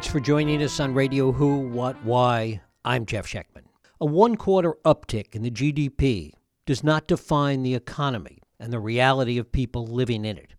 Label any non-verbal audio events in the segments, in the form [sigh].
Thanks for joining us on Radio Who, What, Why. I'm Jeff Schechtman. A one quarter uptick in the GDP does not define the economy and the reality of people living in it.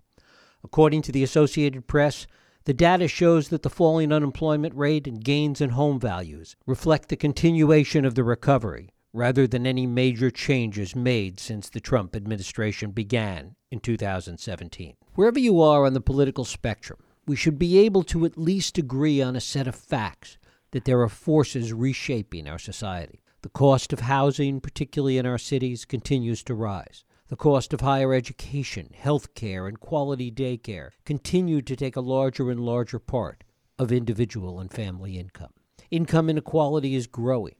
According to the Associated Press, the data shows that the falling unemployment rate and gains in home values reflect the continuation of the recovery rather than any major changes made since the Trump administration began in 2017. Wherever you are on the political spectrum, we should be able to at least agree on a set of facts that there are forces reshaping our society. The cost of housing, particularly in our cities, continues to rise. The cost of higher education, health care, and quality daycare continue to take a larger and larger part of individual and family income. Income inequality is growing.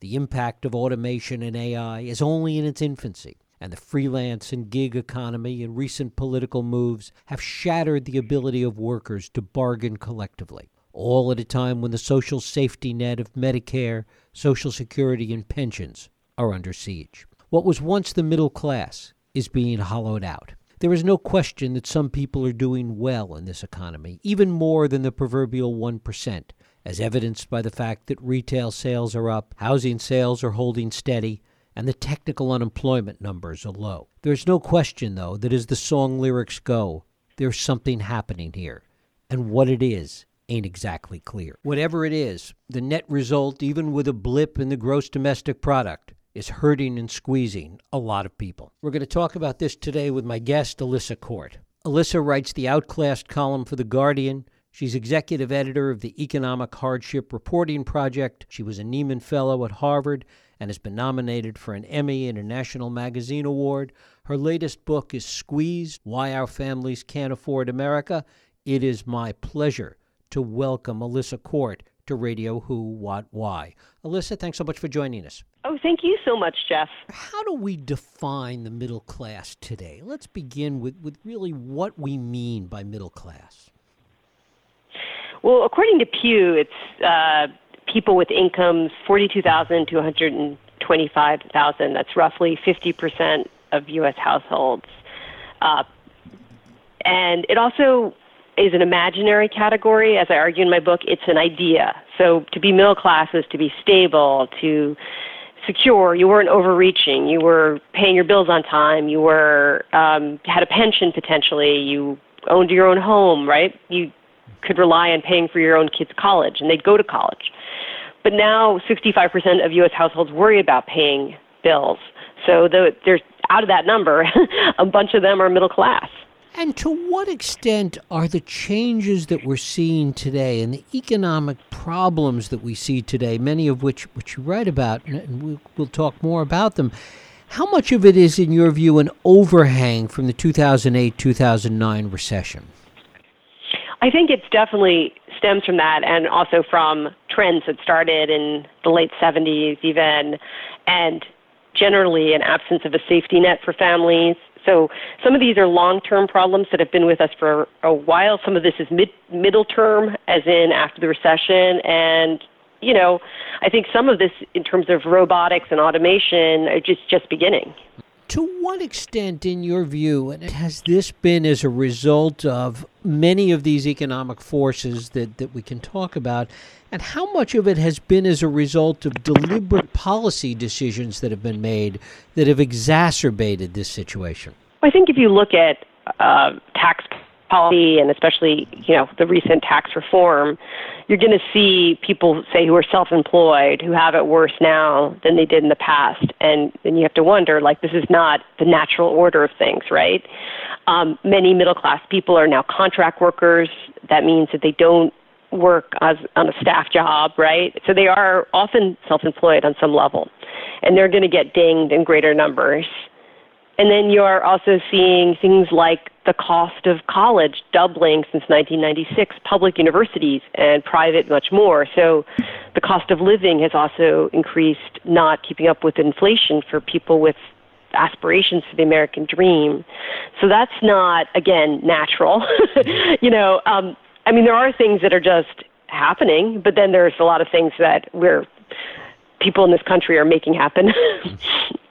The impact of automation and AI is only in its infancy, and the freelance and gig economy and recent political moves have shattered the ability of workers to bargain collectively, all at a time when the social safety net of Medicare, Social Security, and pensions are under siege. What was once the middle class is being hollowed out. There is no question that some people are doing well in this economy, even more than the proverbial 1%, as evidenced by the fact that retail sales are up, housing sales are holding steady, and the technical unemployment numbers are low. There's no question, though, that as the song lyrics go, there's something happening here. And what it is ain't exactly clear. Whatever it is, the net result, even with a blip in the gross domestic product, is hurting and squeezing a lot of people. We're going to talk about this today with my guest, Alissa Quart. Alissa writes the Outclassed column for The Guardian. She's executive editor of the Economic Hardship Reporting Project. She was a Nieman Fellow at Harvard and has been nominated for an Emmy and a National Magazine Award. Her latest book is Squeezed Why Our Families Can't Afford America. It is my pleasure to welcome Alissa Quart to Radio Who, What, Why. Alissa, thanks so much for joining us. Oh, thank you so much, Jeff. How do we define the middle class today? Let's begin with, with really what we mean by middle class. Well, according to Pew, it's uh, people with incomes 42000 to 125000 That's roughly 50% of U.S. households. Uh, and it also is an imaginary category. As I argue in my book, it's an idea. So to be middle class is to be stable, to secure. You weren't overreaching. You were paying your bills on time. You were um, had a pension potentially. You owned your own home, right? You could rely on paying for your own kids' college, and they'd go to college. But now, 65% of U.S. households worry about paying bills. So the, there's out of that number, [laughs] a bunch of them are middle class. And to what extent are the changes that we're seeing today and the economic problems that we see today, many of which which you write about, and we'll, we'll talk more about them, how much of it is, in your view, an overhang from the 2008 2009 recession? I think it's definitely stems from that and also from trends that started in the late 70s, even, and generally an absence of a safety net for families so some of these are long-term problems that have been with us for a while. Some of this is mid middle term, as in after the recession, and you know, I think some of this, in terms of robotics and automation, are just just beginning. To what extent, in your view, has this been as a result of many of these economic forces that, that we can talk about? And how much of it has been as a result of deliberate policy decisions that have been made that have exacerbated this situation? I think if you look at uh, tax policy and especially you know the recent tax reform, you're going to see people say who are self-employed who have it worse now than they did in the past, and then you have to wonder like this is not the natural order of things, right? Um, many middle-class people are now contract workers. That means that they don't work as on a staff job, right? So they are often self-employed on some level, and they're going to get dinged in greater numbers. And then you are also seeing things like the cost of college doubling since 1996, public universities and private much more. So the cost of living has also increased, not keeping up with inflation for people with aspirations for the American dream. So that's not, again, natural. [laughs] you know, um, I mean, there are things that are just happening, but then there's a lot of things that we're people in this country are making happen. [laughs]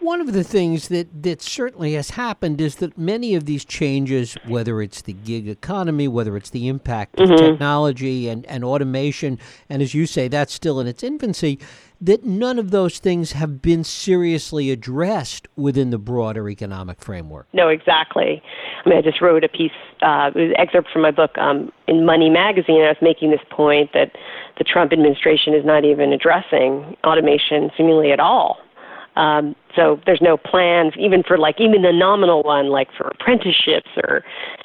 One of the things that, that certainly has happened is that many of these changes, whether it's the gig economy, whether it's the impact mm-hmm. of technology and, and automation, and as you say, that's still in its infancy, that none of those things have been seriously addressed within the broader economic framework. No, exactly. I mean, I just wrote a piece, uh, an excerpt from my book um, in Money Magazine. I was making this point that the Trump administration is not even addressing automation seemingly at all. Um, so there's no plans, even for like even the nominal one, like for apprenticeships or,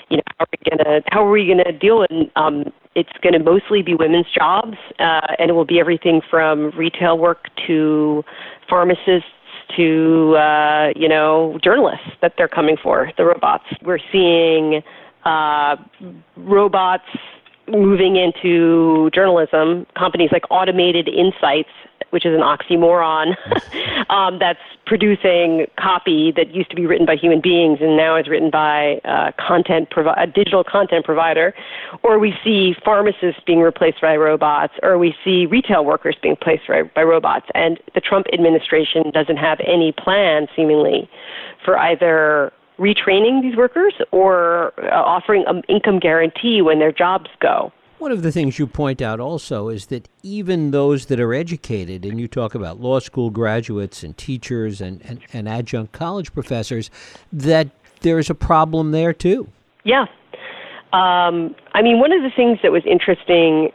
you know, how are we gonna how are we gonna deal with um, it's going to mostly be women's jobs, uh, and it will be everything from retail work to pharmacists to uh, you know journalists that they're coming for the robots. We're seeing uh, robots moving into journalism. Companies like Automated Insights which is an oxymoron, [laughs] um, that's producing copy that used to be written by human beings and now is written by uh, content provi- a digital content provider, or we see pharmacists being replaced by robots, or we see retail workers being replaced by, by robots. And the Trump administration doesn't have any plan, seemingly, for either retraining these workers or uh, offering an income guarantee when their jobs go. One of the things you point out also is that even those that are educated, and you talk about law school graduates and teachers and, and, and adjunct college professors, that there's a problem there too. Yeah. Um, I mean, one of the things that was interesting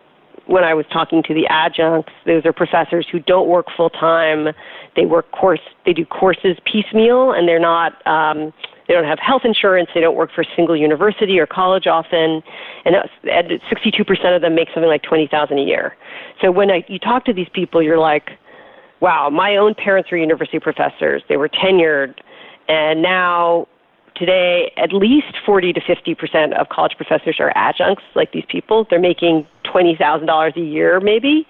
when I was talking to the adjuncts, those are professors who don't work full time. They work course, they do courses piecemeal, and they're not. Um, they don't have health insurance. They don't work for a single university or college often, and 62% of them make something like 20,000 a year. So when I, you talk to these people, you're like, "Wow, my own parents were university professors. They were tenured, and now today at least 40 to 50 percent of college professors are adjuncts like these people they're making $20000 a year maybe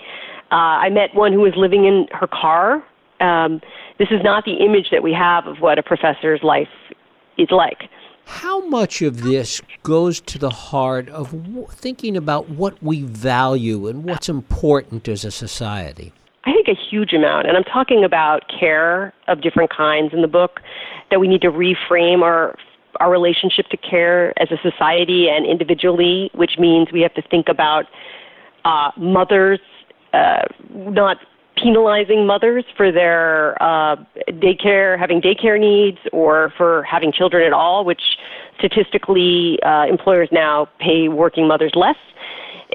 uh, i met one who was living in her car um, this is not the image that we have of what a professor's life is like. How much of this goes to the heart of w- thinking about what we value and what's important as a society? I think a huge amount. And I'm talking about care of different kinds in the book, that we need to reframe our our relationship to care as a society and individually, which means we have to think about uh, mothers uh, not penalizing mothers for their uh, daycare, having daycare needs, or for having children at all, which statistically uh, employers now pay working mothers less.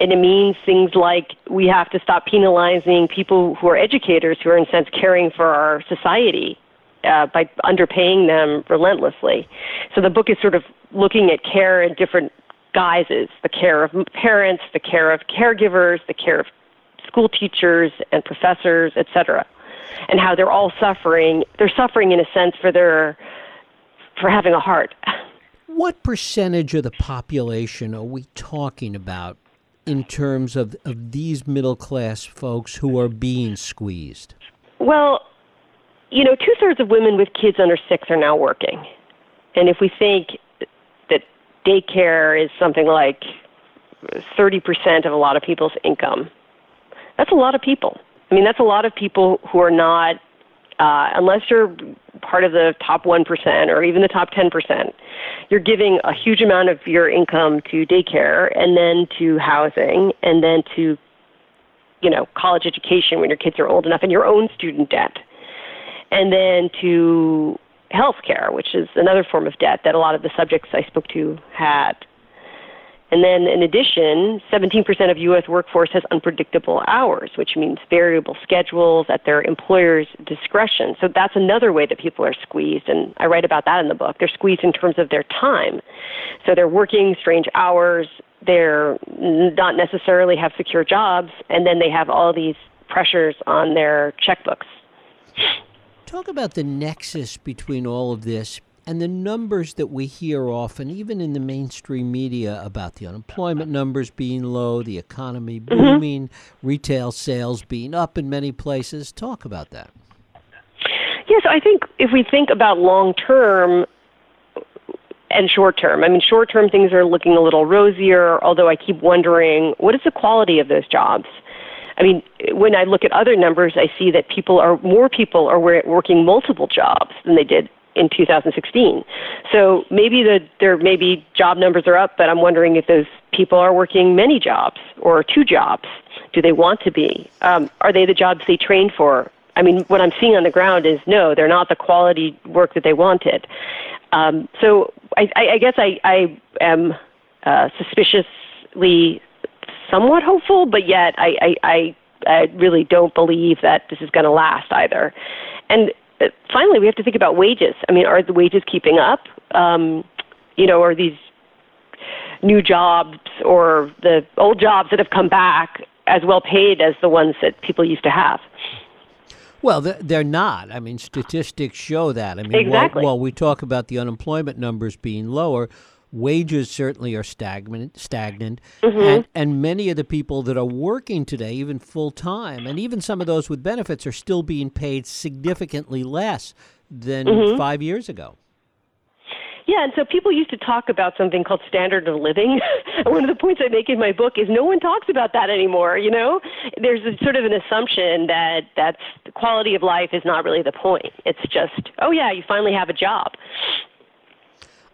And it means things like we have to stop penalizing people who are educators who are, in a sense, caring for our society uh, by underpaying them relentlessly. So the book is sort of looking at care in different guises the care of parents, the care of caregivers, the care of school teachers and professors, et cetera, and how they're all suffering. They're suffering in a sense for their for having a heart. What percentage of the population are we talking about in terms of, of these middle class folks who are being squeezed? Well, you know, two thirds of women with kids under six are now working. And if we think that daycare is something like 30% of a lot of people's income, that's a lot of people. I mean, that's a lot of people who are not, uh, unless you're part of the top 1% or even the top 10%, you're giving a huge amount of your income to daycare and then to housing and then to, you know, college education when your kids are old enough and your own student debt. And then to health care, which is another form of debt that a lot of the subjects I spoke to had. And then, in addition, 17% of U.S. workforce has unpredictable hours, which means variable schedules at their employer's discretion. So that's another way that people are squeezed, and I write about that in the book. They're squeezed in terms of their time. So they're working strange hours. They're not necessarily have secure jobs, and then they have all these pressures on their checkbooks. Talk about the nexus between all of this and the numbers that we hear often, even in the mainstream media, about the unemployment numbers being low, the economy mm-hmm. booming, mm-hmm. retail sales being up in many places. Talk about that. Yes, I think if we think about long term and short term, I mean, short term things are looking a little rosier, although I keep wondering what is the quality of those jobs? I mean, when I look at other numbers, I see that people are more people are working multiple jobs than they did in 2016. So maybe the there maybe job numbers are up, but I'm wondering if those people are working many jobs or two jobs. Do they want to be? Um, are they the jobs they trained for? I mean, what I'm seeing on the ground is no, they're not the quality work that they wanted. Um, so I, I, I guess I, I am uh, suspiciously somewhat hopeful, but yet I, I, I, I really don't believe that this is going to last either. And finally, we have to think about wages. I mean, are the wages keeping up? Um, you know, are these new jobs or the old jobs that have come back as well paid as the ones that people used to have? Well, they're not. I mean, statistics show that. I mean, exactly. while, while we talk about the unemployment numbers being lower, wages certainly are stagnant stagnant mm-hmm. and, and many of the people that are working today even full time and even some of those with benefits are still being paid significantly less than mm-hmm. 5 years ago yeah, and so people used to talk about something called standard of living. [laughs] One of the points I make in my book is no one talks about that anymore. You know, there's a, sort of an assumption that that's quality of life is not really the point. It's just, oh yeah, you finally have a job.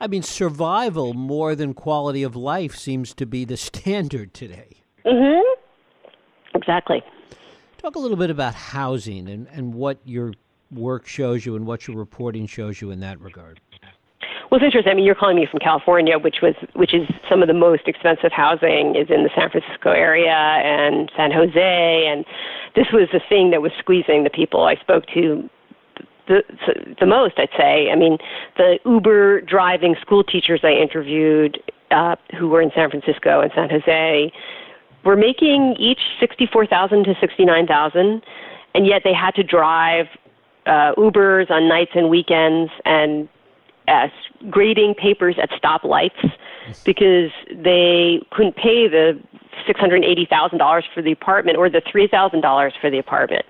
I mean, survival more than quality of life seems to be the [laughs] standard today. Mm Mhm. Exactly. Talk a little bit about housing and, and what your work shows you and what your reporting shows you in that regard. Well, it's interesting. I mean, you're calling me from California, which was which is some of the most expensive housing is in the San Francisco area and San Jose, and this was the thing that was squeezing the people I spoke to the the most. I'd say. I mean, the Uber driving school teachers I interviewed uh, who were in San Francisco and San Jose were making each sixty four thousand to sixty nine thousand, and yet they had to drive uh, Ubers on nights and weekends and uh, grading papers at stoplights because they couldn't pay the $680,000 for the apartment or the $3,000 for the apartment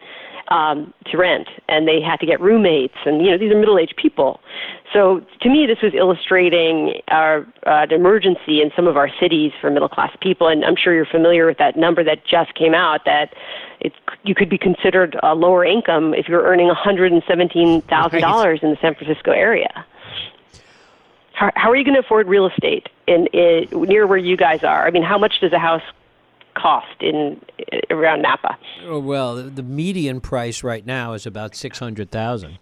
um, to rent, and they had to get roommates, and you know these are middle-aged people. So to me, this was illustrating our uh, the emergency in some of our cities for middle-class people, and I'm sure you're familiar with that number that just came out that it you could be considered a lower income if you're earning $117,000 right. in the San Francisco area. How, how are you going to afford real estate in, in near where you guys are? I mean, how much does a house cost in around Napa? Oh, well, the median price right now is about six hundred thousand.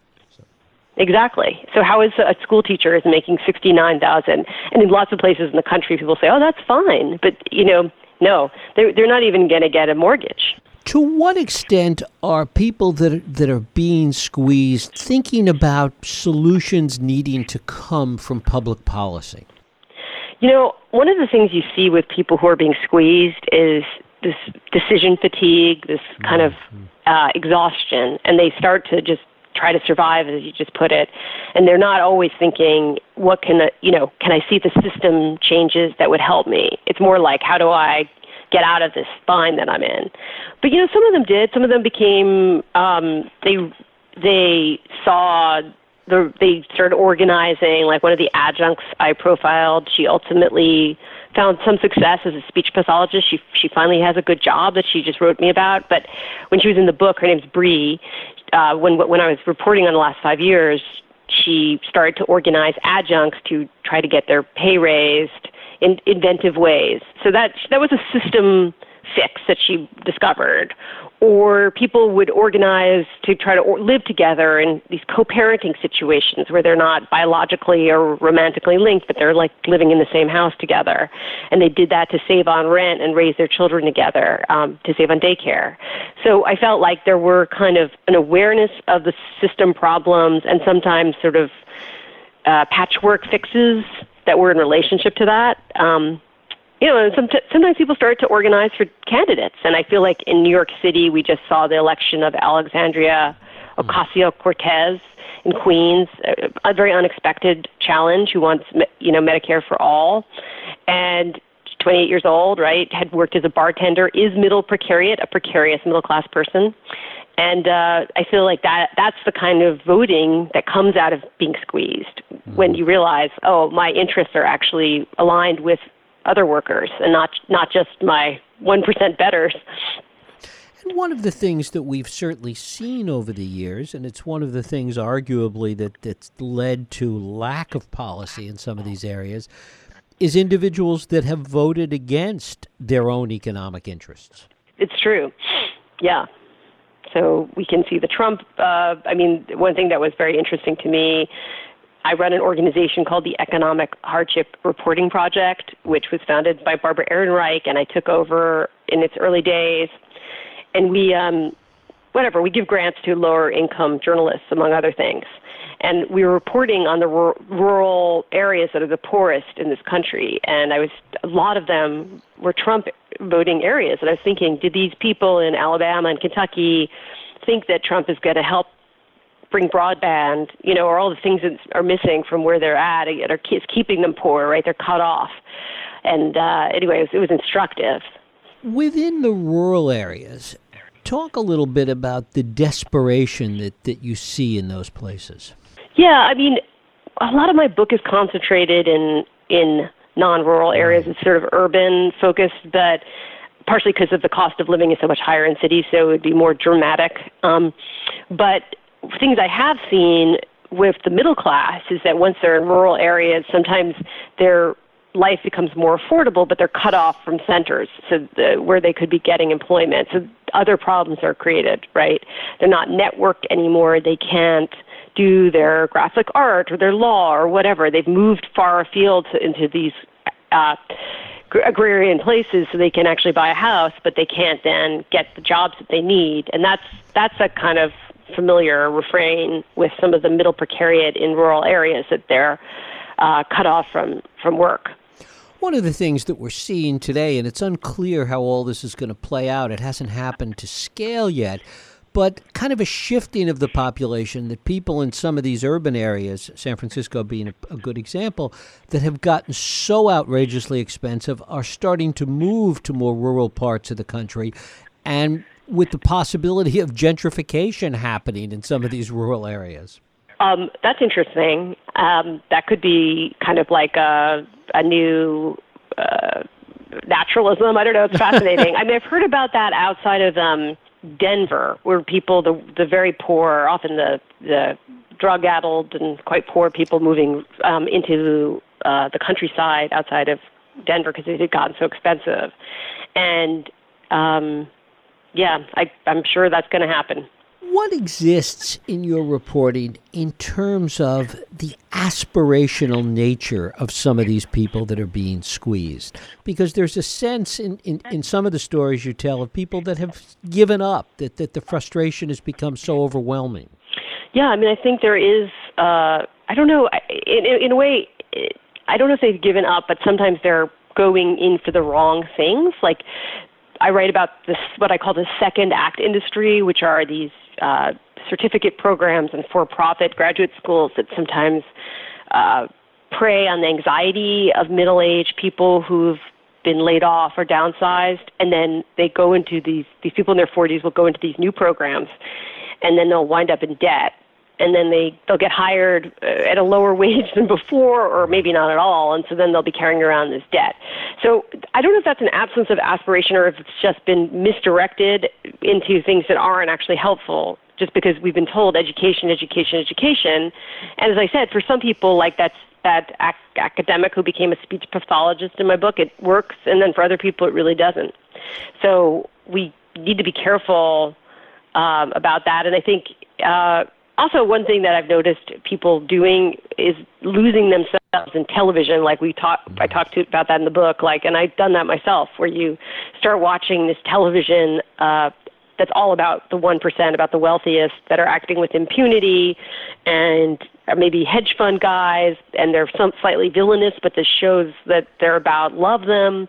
Exactly. So how is a school teacher is making sixty nine thousand, and in lots of places in the country, people say, "Oh, that's fine," but you know, no, they're they're not even going to get a mortgage. To what extent are people that are, that are being squeezed thinking about solutions needing to come from public policy? You know, one of the things you see with people who are being squeezed is this decision fatigue, this kind of mm-hmm. uh, exhaustion, and they start to just try to survive, as you just put it. And they're not always thinking, what can I, you know, can I see the system changes that would help me? It's more like, how do I get out of this bind that I'm in. But you know, some of them did. Some of them became um, they they saw the they started organizing. Like one of the adjuncts I profiled, she ultimately found some success as a speech pathologist. She she finally has a good job that she just wrote me about. But when she was in the book, her name's Bree. Uh, when when I was reporting on the last five years, she started to organize adjuncts to try to get their pay raised in inventive ways. So that that was a system fix that she discovered. Or people would organize to try to live together in these co-parenting situations where they're not biologically or romantically linked, but they're like living in the same house together. And they did that to save on rent and raise their children together, um, to save on daycare. So I felt like there were kind of an awareness of the system problems and sometimes sort of uh, patchwork fixes that were in relationship to that. Um, you know, and some, sometimes people start to organize for candidates, and I feel like in New York City, we just saw the election of Alexandria Ocasio Cortez in Queens, a, very unexpected challenge who wants, you know, Medicare for all, and 28 years old, right? Had worked as a bartender, is middle precariat, a precarious middle class person, and uh, I feel like that that's the kind of voting that comes out of being squeezed mm-hmm. when you realize, oh, my interests are actually aligned with other workers and not not just my one percent betters. And one of the things that we've certainly seen over the years, and it's one of the things arguably that, that's led to lack of policy in some of these areas, is individuals that have voted against their own economic interests. It's true. Yeah. So we can see the Trump. Uh, I mean, one thing that was very interesting to me I run an organization called the Economic Hardship Reporting Project, which was founded by Barbara Ehrenreich, and I took over in its early days. And we, um, whatever, we give grants to lower income journalists, among other things. And we were reporting on the rural areas that are the poorest in this country. And I was, a lot of them were Trump voting areas. And I was thinking, did these people in Alabama and Kentucky think that Trump is going to help bring broadband, you know, or all the things that are missing from where they're at, it are it's keeping them poor, right? They're cut off. And uh, anyway, it was, it was instructive. Within the rural areas, talk a little bit about the desperation that, that you see in those places. Yeah, I mean, a lot of my book is concentrated in in non-rural areas. It's sort of urban focused, but partially because of the cost of living is so much higher in cities, so it would be more dramatic. Um, but things I have seen with the middle class is that once they're in rural areas, sometimes their life becomes more affordable, but they're cut off from centers, so the, where they could be getting employment. So other problems are created, right? They're not networked anymore. They can't do their graphic art or their law or whatever. They've moved far afield to, into these uh, agrarian places so they can actually buy a house, but they can't then get the jobs that they need. And that's that's a kind of familiar refrain with some of the middle precariat in rural areas that they're uh, cut off from, from work. One of the things that we're seeing today, and it's unclear how all this is going to play out, it hasn't happened to scale yet, but kind of a shifting of the population that people in some of these urban areas, San Francisco being a, a, good example, that have gotten so outrageously expensive are starting to move to more rural parts of the country. And with the possibility of gentrification happening in some of these rural areas? Um, that's interesting. Um, that could be kind of like a, a new uh, naturalism. I don't know. It's [laughs] fascinating. I mean, I've heard about that outside of um, Denver, where people, the the very poor, often the the drug-addled and quite poor people, moving um, into uh, the countryside outside of Denver because it had gotten so expensive, and um, yeah, I, I'm sure that's going to happen. What exists in your reporting in terms of the aspirational nature of some of these people that are being squeezed? Because there's a sense in, in, in some of the stories you tell of people that have given up, that, that the frustration has become so overwhelming. Yeah, I mean, I think there is, uh, I don't know, in, in a way, I don't know if they've given up, but sometimes they're going in for the wrong things. Like I write about this what I call the second act industry, which are these uh, certificate programs and for-profit graduate schools that sometimes uh, prey on the anxiety of middle-aged people who've been laid off or downsized, and then they go into these these people in their 40s will go into these new programs, and then they'll wind up in debt and then they they'll get hired uh, at a lower [laughs] wage than before or maybe not at all and so then they'll be carrying around this debt. So i don't know if that's an absence of aspiration or if it's just been misdirected into things that aren't actually helpful just because we've been told education education education. And as i said for some people like that's that ac- academic who became a speech pathologist in my book it works and then for other people it really doesn't. So we need to be careful um, about that and i think uh, also one thing that I've noticed people doing is losing themselves in television. Like we talk, I talked to, about that in the book. Like, and I've done that myself, where you start watching this television uh, that's all about the one percent, about the wealthiest that are acting with impunity, and maybe hedge fund guys, and they're some slightly villainous, but the shows that they're about love them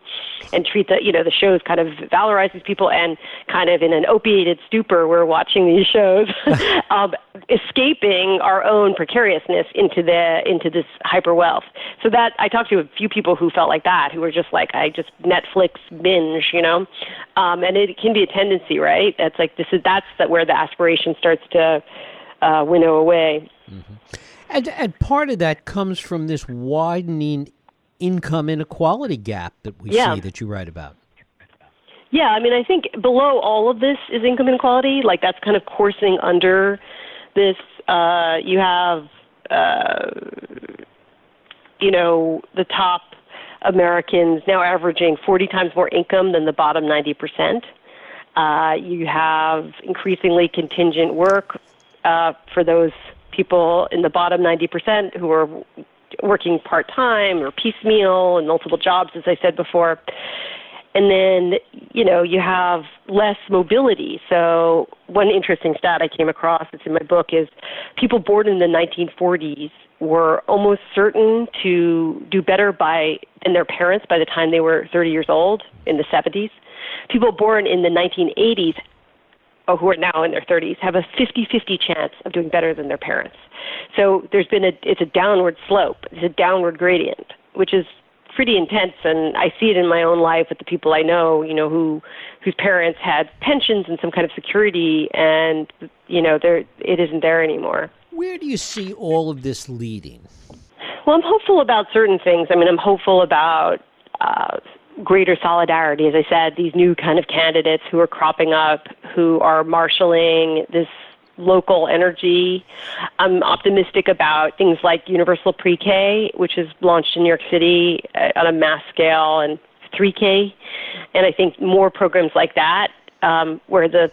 and treat the you know the shows kind of valorize these people, and kind of in an opiated stupor, we're watching these shows, [laughs] um, escaping our own precariousness into the into this hyper wealth. So that I talked to a few people who felt like that, who were just like I just Netflix binge, you know, um, and it can be a tendency, right? That's like this is that's that where the aspiration starts to uh, winnow away. Mm-hmm. And, and part of that comes from this widening income inequality gap that we yeah. see that you write about. Yeah, I mean, I think below all of this is income inequality. Like that's kind of coursing under this. Uh, you have, uh, you know, the top Americans now averaging 40 times more income than the bottom 90 percent. Uh, you have increasingly contingent work uh, for those people in the bottom 90% who are working part time or piecemeal and multiple jobs, as I said before. And then, you know, you have less mobility. So, one interesting stat I came across that's in my book is people born in the 1940s were almost certain to do better by than their parents by the time they were 30 years old in the 70s. People born in the 1980s or who are now in their 30s have a 50-50 chance of doing better than their parents. So there's been a it's a downward slope. It's a downward gradient, which is pretty intense and I see it in my own life with the people I know, you know, who whose parents had pensions and some kind of security and you know, there it isn't there anymore. Where do you see all of this leading? Well, I'm hopeful about certain things. I mean, I'm hopeful about uh, greater solidarity. As I said, these new kind of candidates who are cropping up, who are marshaling this local energy. I'm optimistic about things like universal pre-K, which is launched in New York City uh, on a mass scale, and 3K, and I think more programs like that, um, where the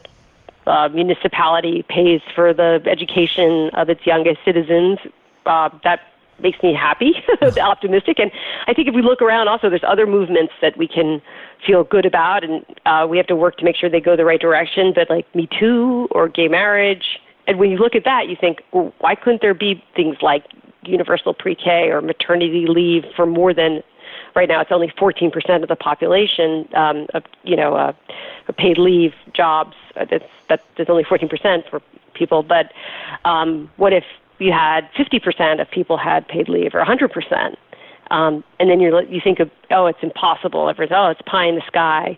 uh, municipality pays for the education of its youngest citizens. Uh, that makes me happy, [laughs] [laughs] optimistic. And I think if we look around, also there's other movements that we can feel good about, and uh, we have to work to make sure they go the right direction. But like Me Too or gay marriage, and when you look at that, you think, well, why couldn't there be things like universal pre-K or maternity leave for more than right now it's only 14% of the population um, of you know uh, paid leave jobs. Uh, that's that, there's only 14% for people. But um, what if you had 50% of people had paid leave or 100%. Um, and then you you think of oh it's impossible. Everyone's oh it's pie in the sky,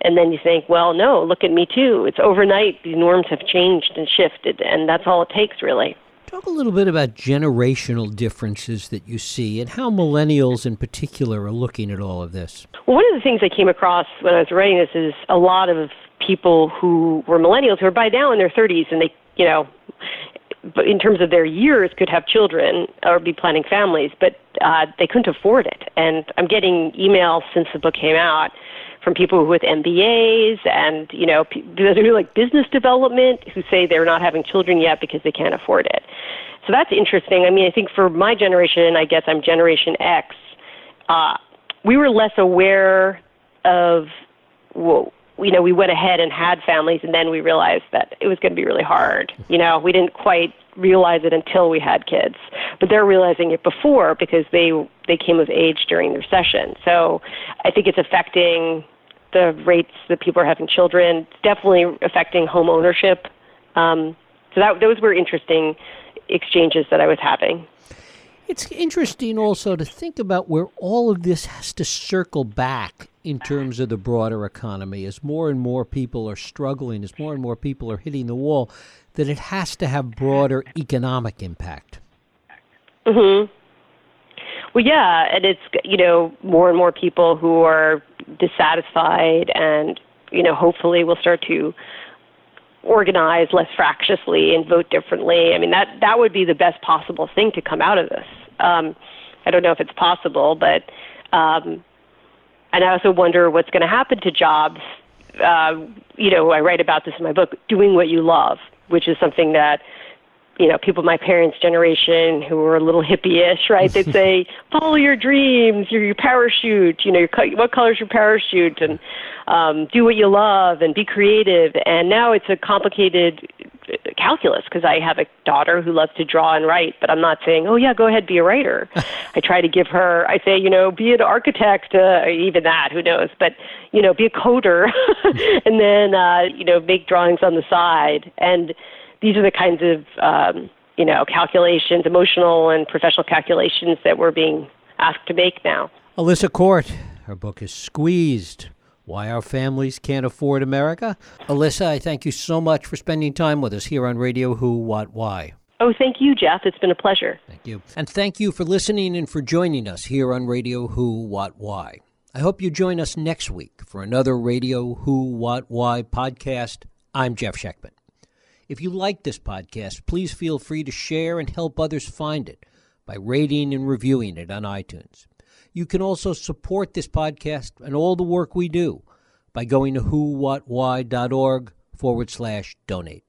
and then you think well no look at me too. It's overnight these norms have changed and shifted, and that's all it takes really. Talk a little bit about generational differences that you see and how millennials in particular are looking at all of this. Well, one of the things I came across when I was writing this is a lot of people who were millennials who are by now in their 30s and they, you know, in terms of their years, could have children or be planning families, but uh, they couldn't afford it. And I'm getting emails since the book came out from people with MBAs and you know those who like business development who say they're not having children yet because they can't afford it. So that's interesting. I mean, I think for my generation, I guess I'm Generation X. Uh, we were less aware of well, you know, we went ahead and had families, and then we realized that it was going to be really hard. You know, we didn't quite realize it until we had kids, but they're realizing it before because they they came of age during the recession. So I think it's affecting the rates that people are having children. It's definitely affecting home ownership. Um, so that those were interesting exchanges that I was having. It's interesting also to think about where all of this has to circle back in terms of the broader economy. As more and more people are struggling, as more and more people are hitting the wall, that it has to have broader economic impact. Mhm. Well, yeah, and it's you know more and more people who are dissatisfied, and you know hopefully will start to organize less fractiously and vote differently. I mean that that would be the best possible thing to come out of this. Um, I don't know if it's possible, but um, and I also wonder what's going to happen to jobs. Uh, you know, I write about this in my book, doing what you love, which is something that you know, people my parents' generation who were a little hippie-ish, right? They'd say, [laughs] "Follow your dreams, your, your parachute. You know, your, what color's your parachute?" And um, do what you love and be creative. And now it's a complicated calculus because I have a daughter who loves to draw and write, but I'm not saying, "Oh yeah, go ahead, be a writer." [laughs] I try to give her. I say, you know, be an architect, uh, even that, who knows? But you know, be a coder, [laughs] and then uh, you know, make drawings on the side and these are the kinds of um, you know calculations, emotional and professional calculations that we're being asked to make now. Alissa Quart, her book is Squeezed. Why Our Families Can't Afford America. Alissa, I thank you so much for spending time with us here on Radio Who, What, Why. Oh, thank you, Jeff. It's been a pleasure. Thank you. And thank you for listening and for joining us here on Radio Who, What, Why. I hope you join us next week for another Radio Who, What, Why podcast. I'm Jeff Schechtman. If you like this podcast, please feel free to share and help others find it by rating and reviewing it on iTunes. You can also support this podcast and all the work we do by going to whowhatwhy.org forward slash donate.